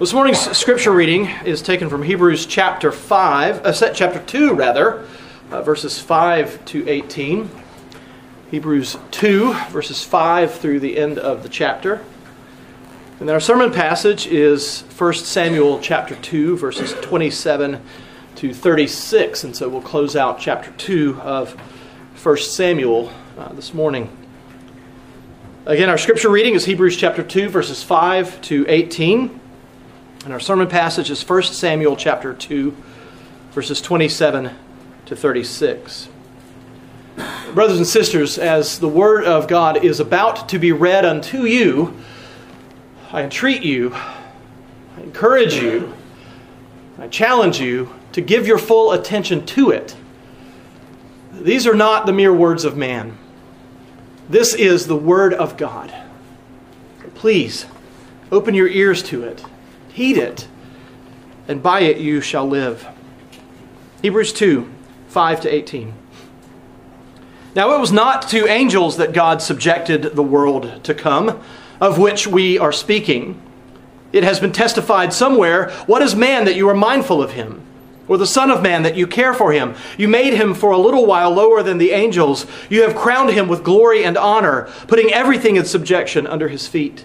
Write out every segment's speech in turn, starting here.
This morning's scripture reading is taken from Hebrews chapter 5, uh, chapter 2 rather, uh, verses 5 to 18. Hebrews 2, verses 5 through the end of the chapter. And then our sermon passage is 1 Samuel chapter 2, verses 27 to 36. And so we'll close out chapter 2 of 1 Samuel uh, this morning. Again, our scripture reading is Hebrews chapter 2, verses 5 to 18. And our sermon passage is 1 Samuel chapter 2, verses 27 to 36. Brothers and sisters, as the Word of God is about to be read unto you, I entreat you, I encourage you, I challenge you to give your full attention to it. These are not the mere words of man. This is the Word of God. Please, open your ears to it Heed it, and by it you shall live. Hebrews 2 5 to 18. Now it was not to angels that God subjected the world to come, of which we are speaking. It has been testified somewhere What is man that you are mindful of him? Or the Son of Man that you care for him? You made him for a little while lower than the angels. You have crowned him with glory and honor, putting everything in subjection under his feet.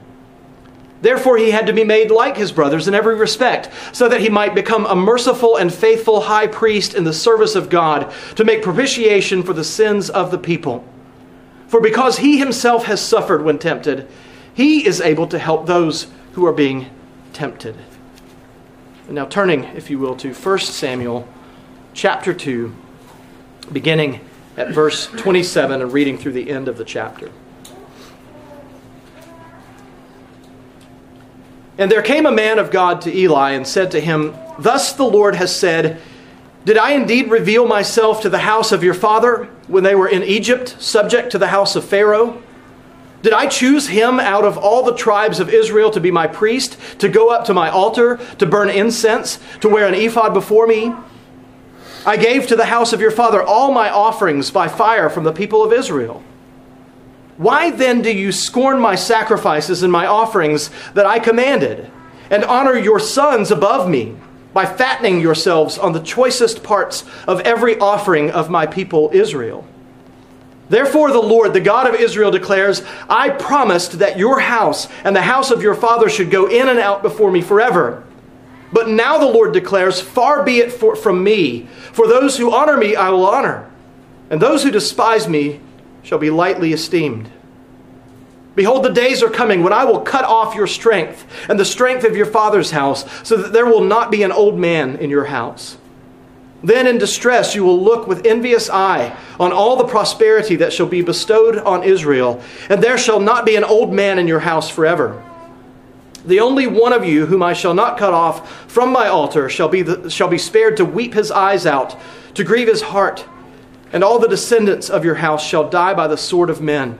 Therefore, he had to be made like his brothers in every respect, so that he might become a merciful and faithful high priest in the service of God to make propitiation for the sins of the people. For because he himself has suffered when tempted, he is able to help those who are being tempted. Now, turning, if you will, to 1 Samuel chapter 2, beginning at verse 27 and reading through the end of the chapter. And there came a man of God to Eli and said to him, Thus the Lord has said, Did I indeed reveal myself to the house of your father when they were in Egypt, subject to the house of Pharaoh? Did I choose him out of all the tribes of Israel to be my priest, to go up to my altar, to burn incense, to wear an ephod before me? I gave to the house of your father all my offerings by fire from the people of Israel. Why then do you scorn my sacrifices and my offerings that I commanded, and honor your sons above me by fattening yourselves on the choicest parts of every offering of my people Israel? Therefore, the Lord, the God of Israel, declares, I promised that your house and the house of your father should go in and out before me forever. But now the Lord declares, Far be it for, from me, for those who honor me I will honor, and those who despise me shall be lightly esteemed. Behold, the days are coming when I will cut off your strength and the strength of your father's house, so that there will not be an old man in your house. Then in distress you will look with envious eye on all the prosperity that shall be bestowed on Israel, and there shall not be an old man in your house forever. The only one of you whom I shall not cut off from my altar shall be, the, shall be spared to weep his eyes out, to grieve his heart and all the descendants of your house shall die by the sword of men.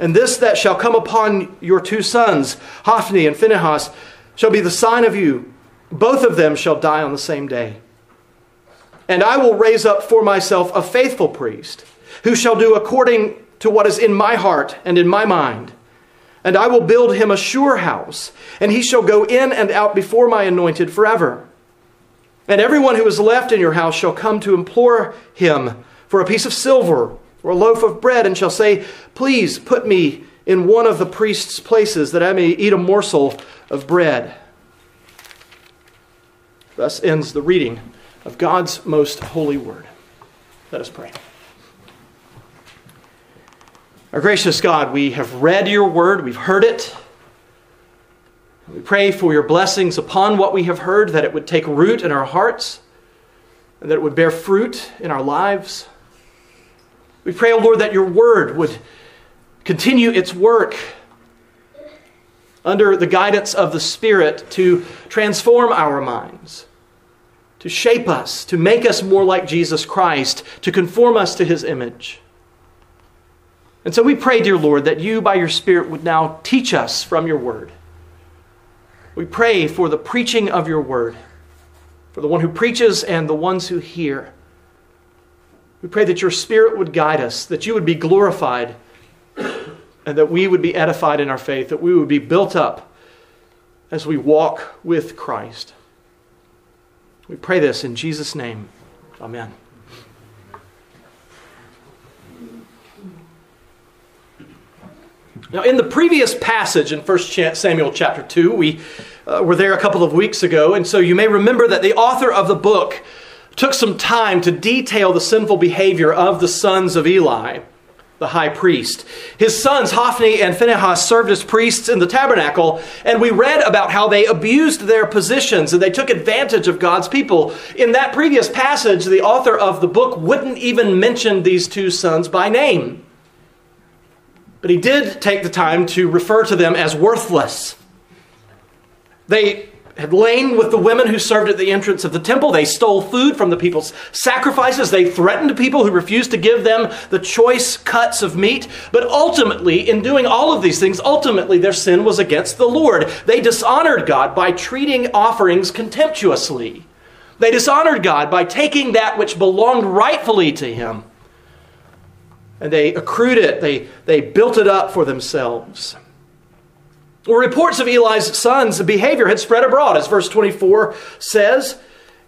And this that shall come upon your two sons, Hophni and Phinehas, shall be the sign of you. Both of them shall die on the same day. And I will raise up for myself a faithful priest, who shall do according to what is in my heart and in my mind. And I will build him a sure house, and he shall go in and out before my anointed forever. And everyone who is left in your house shall come to implore him for a piece of silver or a loaf of bread, and shall say, Please put me in one of the priest's places, that I may eat a morsel of bread. Thus ends the reading of God's most holy word. Let us pray. Our gracious God, we have read your word, we've heard it. We pray for your blessings upon what we have heard, that it would take root in our hearts, and that it would bear fruit in our lives. We pray, O oh Lord, that your word would continue its work under the guidance of the Spirit to transform our minds, to shape us, to make us more like Jesus Christ, to conform us to his image. And so we pray, dear Lord, that you, by your Spirit, would now teach us from your word. We pray for the preaching of your word, for the one who preaches and the ones who hear. We pray that your Spirit would guide us, that you would be glorified, and that we would be edified in our faith, that we would be built up as we walk with Christ. We pray this in Jesus' name. Amen. Now, in the previous passage in 1 Samuel chapter 2, we uh, were there a couple of weeks ago, and so you may remember that the author of the book took some time to detail the sinful behavior of the sons of Eli, the high priest. His sons, Hophni and Phinehas, served as priests in the tabernacle, and we read about how they abused their positions and they took advantage of God's people. In that previous passage, the author of the book wouldn't even mention these two sons by name. But he did take the time to refer to them as worthless. They had lain with the women who served at the entrance of the temple. They stole food from the people's sacrifices. They threatened people who refused to give them the choice cuts of meat. But ultimately, in doing all of these things, ultimately their sin was against the Lord. They dishonored God by treating offerings contemptuously. They dishonored God by taking that which belonged rightfully to Him and they accrued it, they, they built it up for themselves. Well, reports of Eli's sons' behavior had spread abroad, as verse 24 says.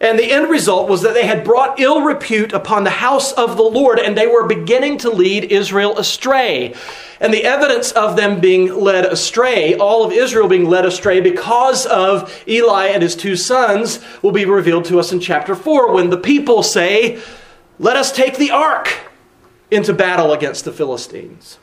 And the end result was that they had brought ill repute upon the house of the Lord, and they were beginning to lead Israel astray. And the evidence of them being led astray, all of Israel being led astray because of Eli and his two sons, will be revealed to us in chapter 4 when the people say, Let us take the ark into battle against the Philistines.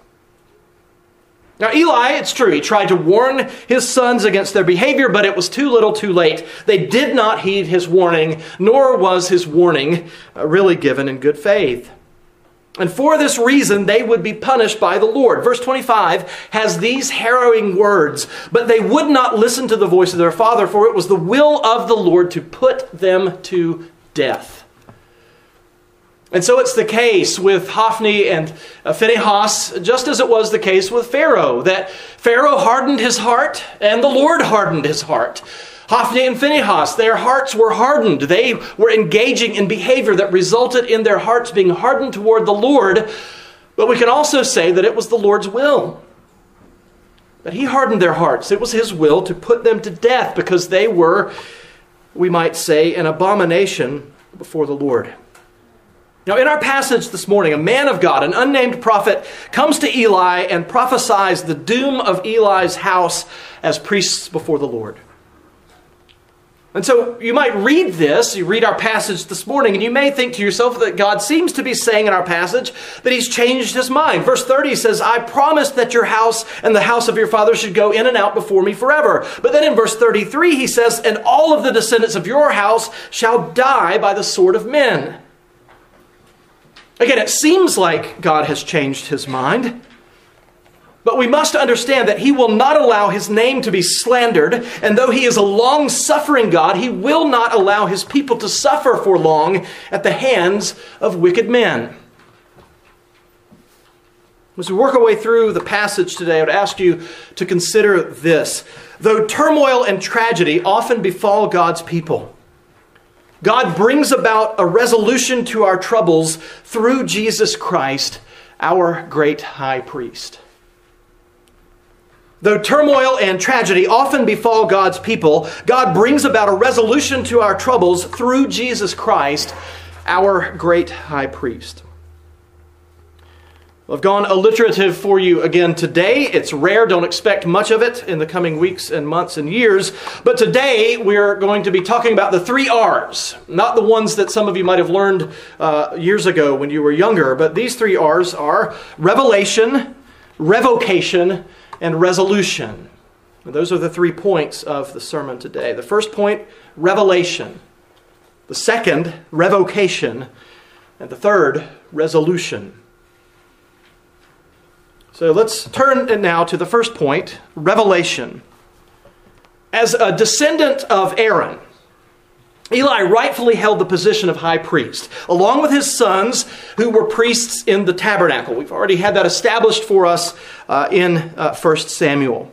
Now, Eli, it's true, he tried to warn his sons against their behavior, but it was too little too late. They did not heed his warning, nor was his warning uh, really given in good faith. And for this reason, they would be punished by the Lord. Verse 25 has these harrowing words But they would not listen to the voice of their father, for it was the will of the Lord to put them to death. And so it's the case with Hophni and uh, Phinehas, just as it was the case with Pharaoh, that Pharaoh hardened his heart and the Lord hardened his heart. Hophni and Phinehas, their hearts were hardened. They were engaging in behavior that resulted in their hearts being hardened toward the Lord. But we can also say that it was the Lord's will. That He hardened their hearts. It was His will to put them to death because they were, we might say, an abomination before the Lord. Now, in our passage this morning, a man of God, an unnamed prophet, comes to Eli and prophesies the doom of Eli's house as priests before the Lord. And so you might read this, you read our passage this morning, and you may think to yourself that God seems to be saying in our passage that he's changed his mind. Verse 30 says, I promised that your house and the house of your father should go in and out before me forever. But then in verse 33, he says, And all of the descendants of your house shall die by the sword of men. Again, it seems like God has changed his mind. But we must understand that he will not allow his name to be slandered, and though he is a long suffering God, he will not allow his people to suffer for long at the hands of wicked men. As we work our way through the passage today, I would ask you to consider this. Though turmoil and tragedy often befall God's people, God brings about a resolution to our troubles through Jesus Christ, our great high priest. Though turmoil and tragedy often befall God's people, God brings about a resolution to our troubles through Jesus Christ, our great high priest. I've gone alliterative for you again today. It's rare, don't expect much of it in the coming weeks and months and years. But today we're going to be talking about the three R's, not the ones that some of you might have learned uh, years ago when you were younger, but these three R's are revelation, revocation, and resolution. And those are the three points of the sermon today. The first point, revelation. The second, revocation. And the third, resolution. So let's turn now to the first point revelation. As a descendant of Aaron, Eli rightfully held the position of high priest, along with his sons who were priests in the tabernacle. We've already had that established for us uh, in uh, 1 Samuel.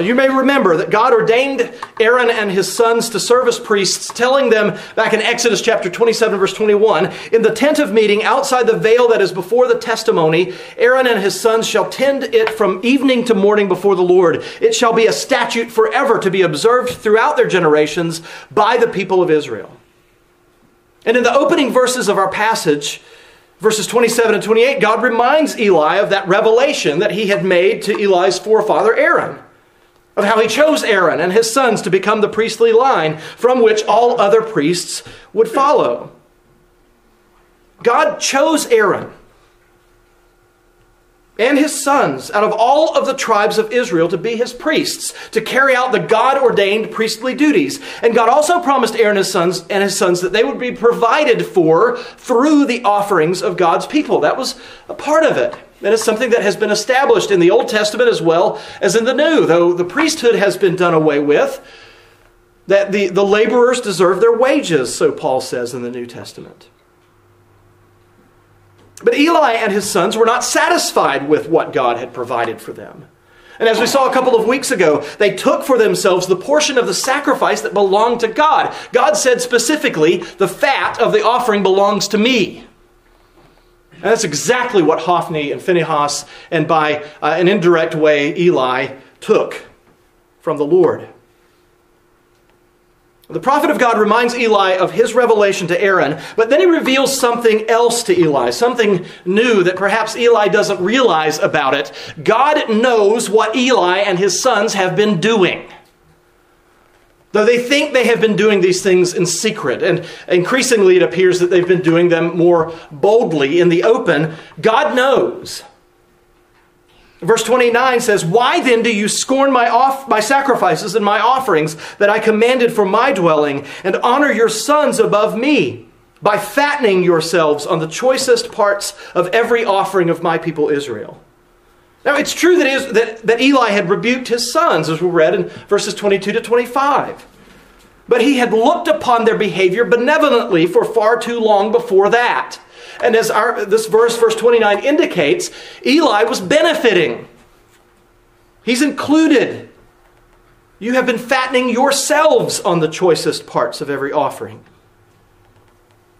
You may remember that God ordained Aaron and his sons to serve as priests, telling them back in Exodus chapter 27, verse 21 In the tent of meeting, outside the veil that is before the testimony, Aaron and his sons shall tend it from evening to morning before the Lord. It shall be a statute forever to be observed throughout their generations by the people of Israel. And in the opening verses of our passage, verses 27 and 28, God reminds Eli of that revelation that he had made to Eli's forefather Aaron of how he chose Aaron and his sons to become the priestly line from which all other priests would follow. God chose Aaron and his sons out of all of the tribes of Israel to be his priests, to carry out the God ordained priestly duties. And God also promised Aaron his sons and his sons that they would be provided for through the offerings of God's people. That was a part of it. And it's something that has been established in the Old Testament as well as in the New, though the priesthood has been done away with, that the, the laborers deserve their wages, so Paul says in the New Testament. But Eli and his sons were not satisfied with what God had provided for them. And as we saw a couple of weeks ago, they took for themselves the portion of the sacrifice that belonged to God. God said specifically, the fat of the offering belongs to me. And that's exactly what Hophni and Phinehas, and by uh, an indirect way, Eli took from the Lord. The prophet of God reminds Eli of his revelation to Aaron, but then he reveals something else to Eli, something new that perhaps Eli doesn't realize about it. God knows what Eli and his sons have been doing. Though they think they have been doing these things in secret, and increasingly it appears that they've been doing them more boldly in the open, God knows. Verse 29 says, Why then do you scorn my, off- my sacrifices and my offerings that I commanded for my dwelling, and honor your sons above me, by fattening yourselves on the choicest parts of every offering of my people Israel? Now, it's true that, is, that, that Eli had rebuked his sons, as we read in verses 22 to 25. But he had looked upon their behavior benevolently for far too long before that. And as our, this verse, verse 29, indicates, Eli was benefiting. He's included. You have been fattening yourselves on the choicest parts of every offering.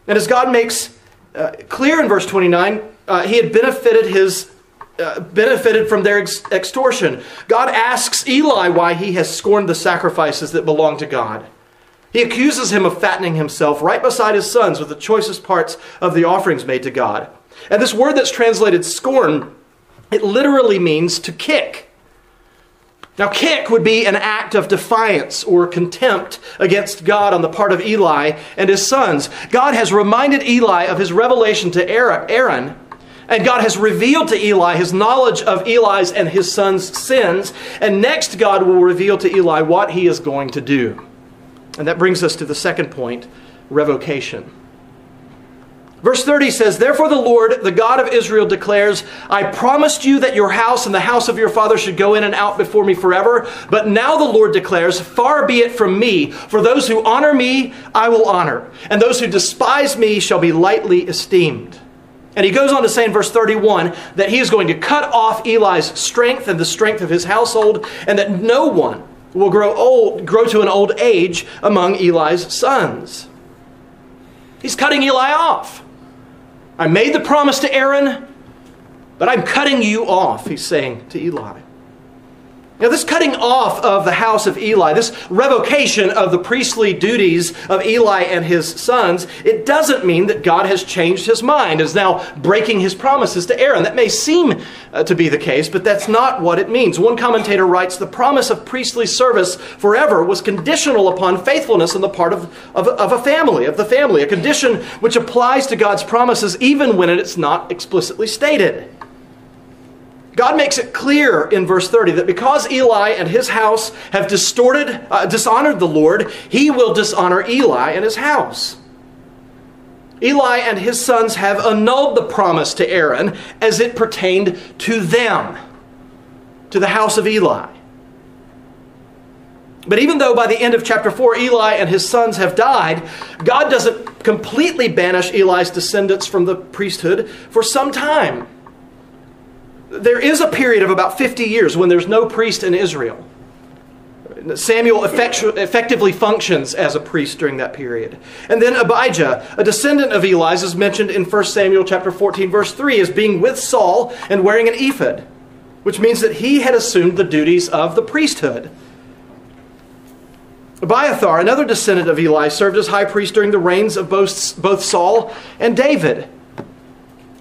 And as God makes uh, clear in verse 29, uh, he had benefited his uh, benefited from their ex- extortion. God asks Eli why he has scorned the sacrifices that belong to God. He accuses him of fattening himself right beside his sons with the choicest parts of the offerings made to God. And this word that's translated scorn, it literally means to kick. Now, kick would be an act of defiance or contempt against God on the part of Eli and his sons. God has reminded Eli of his revelation to Aaron, and God has revealed to Eli his knowledge of Eli's and his sons' sins. And next, God will reveal to Eli what he is going to do. And that brings us to the second point revocation. Verse 30 says, Therefore the Lord, the God of Israel, declares, I promised you that your house and the house of your father should go in and out before me forever. But now the Lord declares, Far be it from me, for those who honor me, I will honor, and those who despise me shall be lightly esteemed. And he goes on to say in verse 31 that he is going to cut off Eli's strength and the strength of his household, and that no one will grow old, grow to an old age among Eli's sons. He's cutting Eli off. I made the promise to Aaron, but I'm cutting you off, he's saying to Eli. Now, this cutting off of the house of Eli, this revocation of the priestly duties of Eli and his sons, it doesn't mean that God has changed his mind, is now breaking his promises to Aaron. That may seem uh, to be the case, but that's not what it means. One commentator writes the promise of priestly service forever was conditional upon faithfulness on the part of, of, of a family, of the family, a condition which applies to God's promises even when it's not explicitly stated. God makes it clear in verse 30 that because Eli and his house have distorted, uh, dishonored the Lord, he will dishonor Eli and his house. Eli and his sons have annulled the promise to Aaron as it pertained to them, to the house of Eli. But even though by the end of chapter 4 Eli and his sons have died, God doesn't completely banish Eli's descendants from the priesthood for some time there is a period of about 50 years when there's no priest in Israel. Samuel effectively functions as a priest during that period. And then Abijah, a descendant of Eli's, is mentioned in 1 Samuel chapter 14, verse 3, as being with Saul and wearing an ephod, which means that he had assumed the duties of the priesthood. Abiathar, another descendant of Eli, served as high priest during the reigns of both, both Saul and David.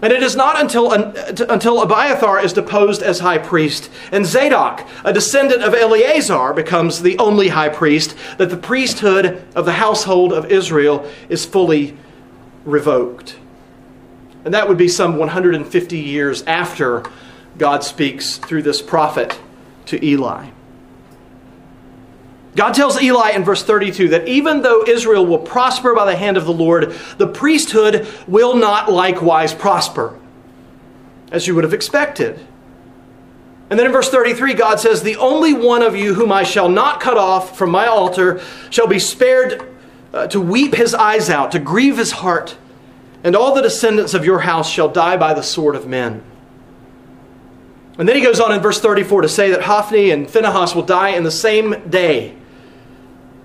And it is not until, until Abiathar is deposed as high priest and Zadok, a descendant of Eleazar, becomes the only high priest that the priesthood of the household of Israel is fully revoked. And that would be some 150 years after God speaks through this prophet to Eli. God tells Eli in verse 32 that even though Israel will prosper by the hand of the Lord, the priesthood will not likewise prosper, as you would have expected. And then in verse 33, God says, The only one of you whom I shall not cut off from my altar shall be spared uh, to weep his eyes out, to grieve his heart, and all the descendants of your house shall die by the sword of men. And then he goes on in verse 34 to say that Hophni and Phinehas will die in the same day.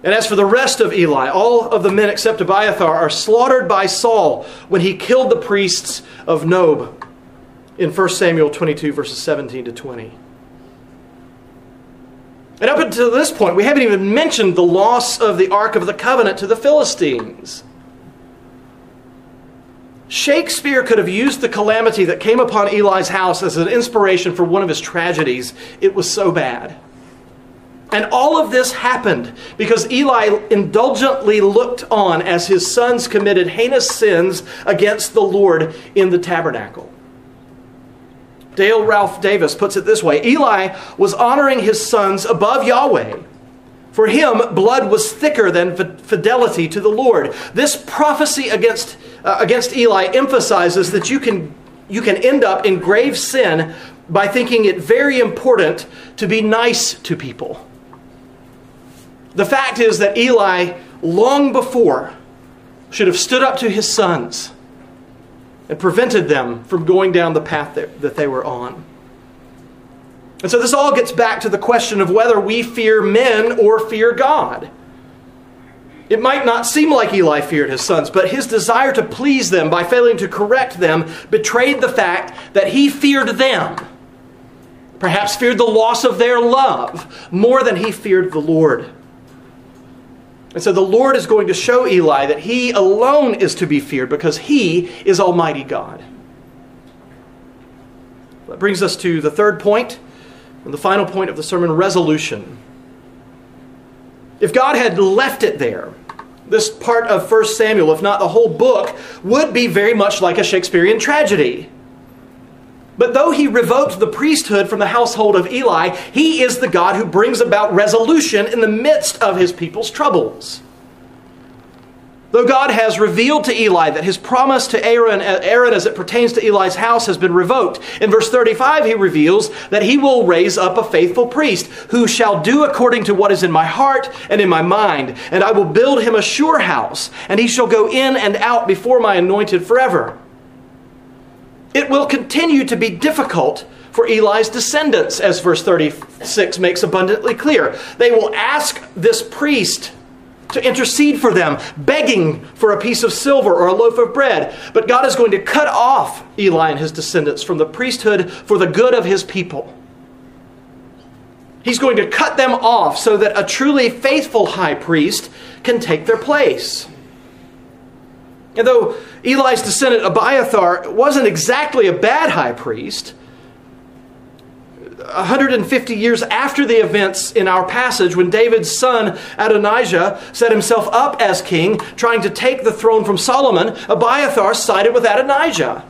And as for the rest of Eli, all of the men except Abiathar are slaughtered by Saul when he killed the priests of Nob in 1 Samuel 22, verses 17 to 20. And up until this point, we haven't even mentioned the loss of the Ark of the Covenant to the Philistines. Shakespeare could have used the calamity that came upon Eli's house as an inspiration for one of his tragedies. It was so bad. And all of this happened because Eli indulgently looked on as his sons committed heinous sins against the Lord in the tabernacle. Dale Ralph Davis puts it this way Eli was honoring his sons above Yahweh. For him, blood was thicker than fidelity to the Lord. This prophecy against, uh, against Eli emphasizes that you can, you can end up in grave sin by thinking it very important to be nice to people. The fact is that Eli, long before, should have stood up to his sons and prevented them from going down the path that, that they were on. And so this all gets back to the question of whether we fear men or fear God. It might not seem like Eli feared his sons, but his desire to please them by failing to correct them betrayed the fact that he feared them. Perhaps feared the loss of their love more than he feared the Lord. And so the Lord is going to show Eli that he alone is to be feared because he is Almighty God. That brings us to the third point and the final point of the sermon resolution. If God had left it there, this part of 1 Samuel, if not the whole book, would be very much like a Shakespearean tragedy. But though he revoked the priesthood from the household of Eli, he is the God who brings about resolution in the midst of his people's troubles. Though God has revealed to Eli that his promise to Aaron, Aaron as it pertains to Eli's house has been revoked, in verse 35 he reveals that he will raise up a faithful priest who shall do according to what is in my heart and in my mind, and I will build him a sure house, and he shall go in and out before my anointed forever. It will continue to be difficult for Eli's descendants, as verse 36 makes abundantly clear. They will ask this priest to intercede for them, begging for a piece of silver or a loaf of bread. But God is going to cut off Eli and his descendants from the priesthood for the good of his people. He's going to cut them off so that a truly faithful high priest can take their place. And though Eli's descendant Abiathar wasn't exactly a bad high priest, 150 years after the events in our passage, when David's son Adonijah set himself up as king, trying to take the throne from Solomon, Abiathar sided with Adonijah.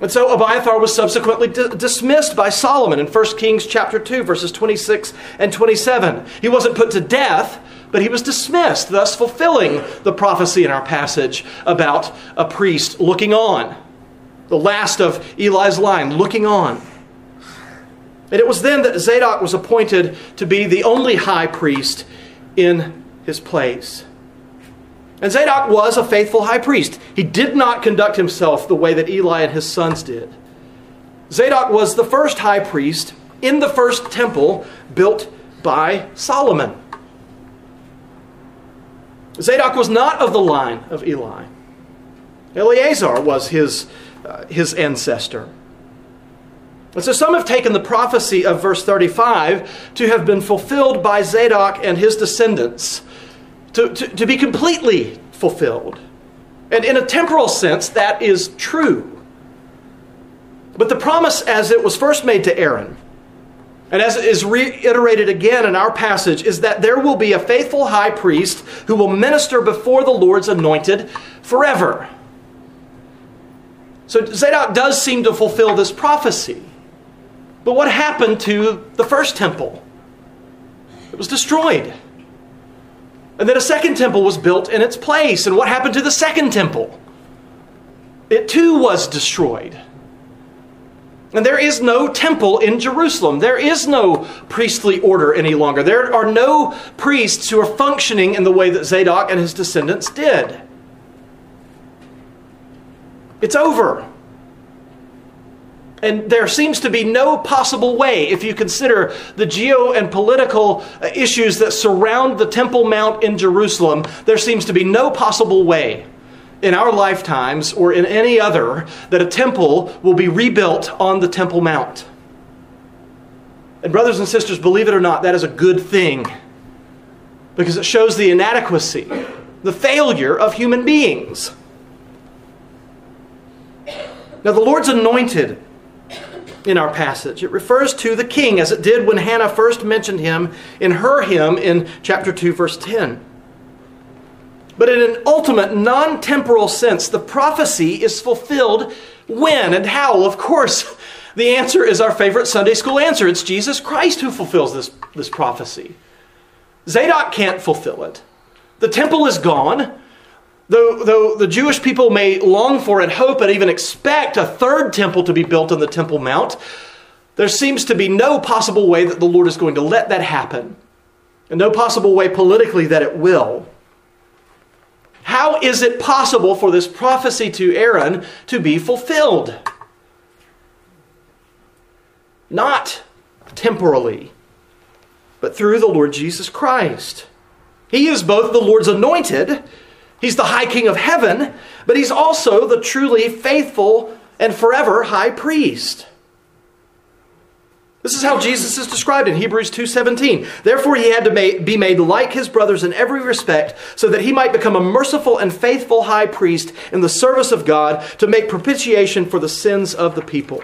And so Abiathar was subsequently dismissed by Solomon in 1 Kings chapter 2 verses 26 and 27. He wasn't put to death, but he was dismissed, thus fulfilling the prophecy in our passage about a priest looking on. The last of Eli's line, looking on. And it was then that Zadok was appointed to be the only high priest in his place. And Zadok was a faithful high priest. He did not conduct himself the way that Eli and his sons did. Zadok was the first high priest in the first temple built by Solomon. Zadok was not of the line of Eli. Eleazar was his, uh, his ancestor. And so some have taken the prophecy of verse 35 to have been fulfilled by Zadok and his descendants to, to, to be completely fulfilled. And in a temporal sense, that is true. But the promise, as it was first made to Aaron, and as is reiterated again in our passage, is that there will be a faithful high priest who will minister before the Lord's anointed forever. So Zadok does seem to fulfill this prophecy. But what happened to the first temple? It was destroyed. And then a second temple was built in its place. And what happened to the second temple? It too was destroyed. And there is no temple in Jerusalem. There is no priestly order any longer. There are no priests who are functioning in the way that Zadok and his descendants did. It's over. And there seems to be no possible way, if you consider the geo and political uh, issues that surround the Temple Mount in Jerusalem, there seems to be no possible way in our lifetimes or in any other that a temple will be rebuilt on the Temple Mount. And, brothers and sisters, believe it or not, that is a good thing because it shows the inadequacy, the failure of human beings. Now, the Lord's anointed in our passage. It refers to the king as it did when Hannah first mentioned him in her hymn in chapter 2, verse 10. But in an ultimate, non temporal sense, the prophecy is fulfilled when and how? Of course, the answer is our favorite Sunday school answer it's Jesus Christ who fulfills this, this prophecy. Zadok can't fulfill it. The temple is gone. Though, though the Jewish people may long for and hope and even expect a third temple to be built on the Temple Mount, there seems to be no possible way that the Lord is going to let that happen, and no possible way politically that it will. How is it possible for this prophecy to Aaron to be fulfilled? Not temporally, but through the Lord Jesus Christ. He is both the Lord's anointed He's the high king of heaven, but he's also the truly faithful and forever high priest. This is how Jesus is described in Hebrews 2:17. Therefore he had to be made like his brothers in every respect, so that he might become a merciful and faithful high priest in the service of God to make propitiation for the sins of the people.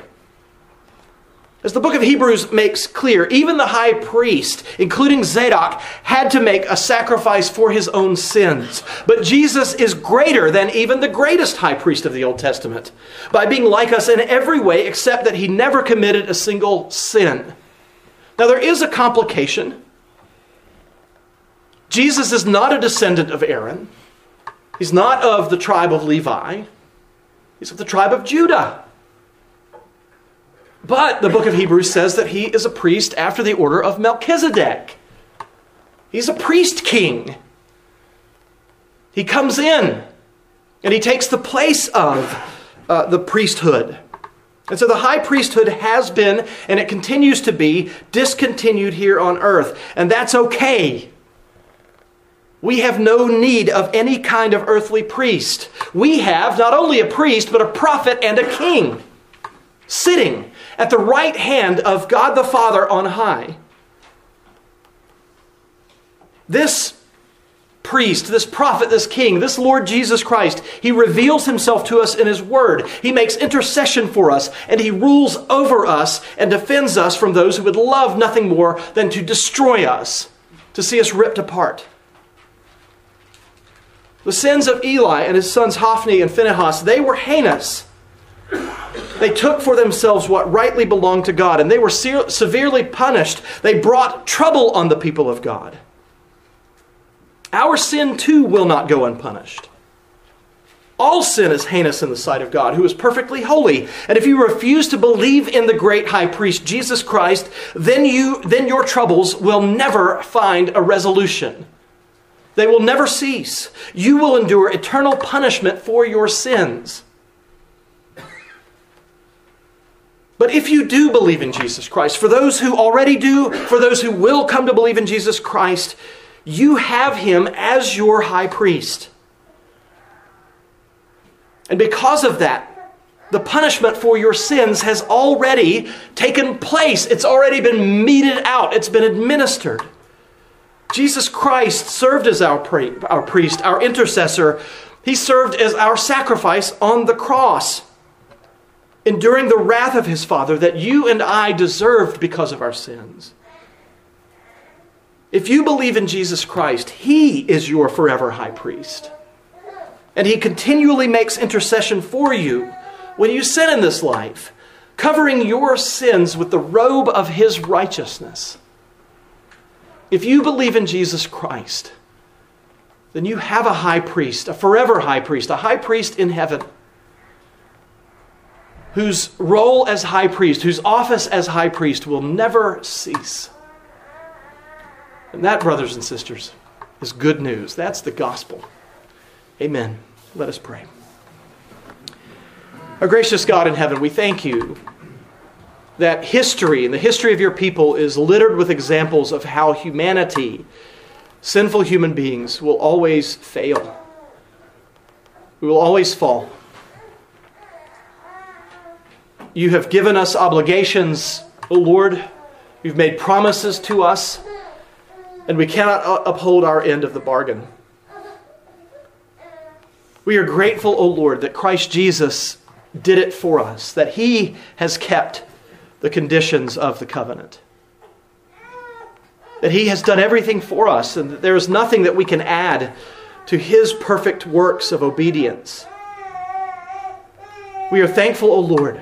As the book of Hebrews makes clear, even the high priest, including Zadok, had to make a sacrifice for his own sins. But Jesus is greater than even the greatest high priest of the Old Testament by being like us in every way except that he never committed a single sin. Now, there is a complication. Jesus is not a descendant of Aaron, he's not of the tribe of Levi, he's of the tribe of Judah. But the book of Hebrews says that he is a priest after the order of Melchizedek. He's a priest king. He comes in and he takes the place of uh, the priesthood. And so the high priesthood has been, and it continues to be, discontinued here on earth. And that's okay. We have no need of any kind of earthly priest. We have not only a priest, but a prophet and a king sitting at the right hand of God the Father on high. This priest, this prophet, this king, this Lord Jesus Christ, he reveals himself to us in his word. He makes intercession for us, and he rules over us and defends us from those who would love nothing more than to destroy us, to see us ripped apart. The sins of Eli and his sons Hophni and Phinehas, they were heinous. They took for themselves what rightly belonged to God, and they were se- severely punished. They brought trouble on the people of God. Our sin too will not go unpunished. All sin is heinous in the sight of God, who is perfectly holy. And if you refuse to believe in the great high priest, Jesus Christ, then, you, then your troubles will never find a resolution. They will never cease. You will endure eternal punishment for your sins. But if you do believe in Jesus Christ, for those who already do, for those who will come to believe in Jesus Christ, you have him as your high priest. And because of that, the punishment for your sins has already taken place. It's already been meted out, it's been administered. Jesus Christ served as our, our priest, our intercessor. He served as our sacrifice on the cross, enduring the wrath of his Father that you and I deserved because of our sins. If you believe in Jesus Christ, he is your forever high priest. And he continually makes intercession for you when you sin in this life, covering your sins with the robe of his righteousness. If you believe in Jesus Christ, then you have a high priest, a forever high priest, a high priest in heaven, whose role as high priest, whose office as high priest will never cease. And that, brothers and sisters, is good news. That's the gospel. Amen. Let us pray. Our gracious God in heaven, we thank you that history and the history of your people is littered with examples of how humanity, sinful human beings, will always fail. We will always fall. You have given us obligations, O Lord. You've made promises to us, and we cannot uphold our end of the bargain. We are grateful, O Lord, that Christ Jesus did it for us, that He has kept the conditions of the covenant. That He has done everything for us, and that there is nothing that we can add to His perfect works of obedience. We are thankful, O Lord,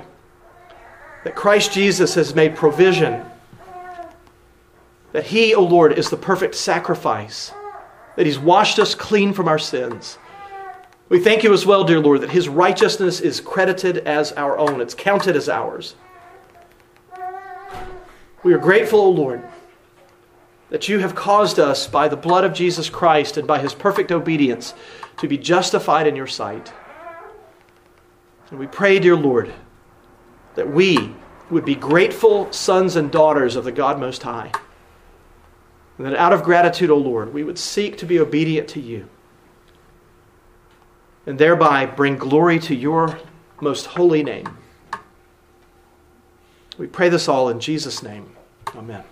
that Christ Jesus has made provision, that He, O Lord, is the perfect sacrifice, that He's washed us clean from our sins. We thank you as well, dear Lord, that His righteousness is credited as our own, it's counted as ours. We are grateful, O Lord, that you have caused us by the blood of Jesus Christ and by his perfect obedience to be justified in your sight. And we pray, dear Lord, that we would be grateful sons and daughters of the God Most High. And that out of gratitude, O Lord, we would seek to be obedient to you. And thereby bring glory to your most holy name. We pray this all in Jesus' name. Amen.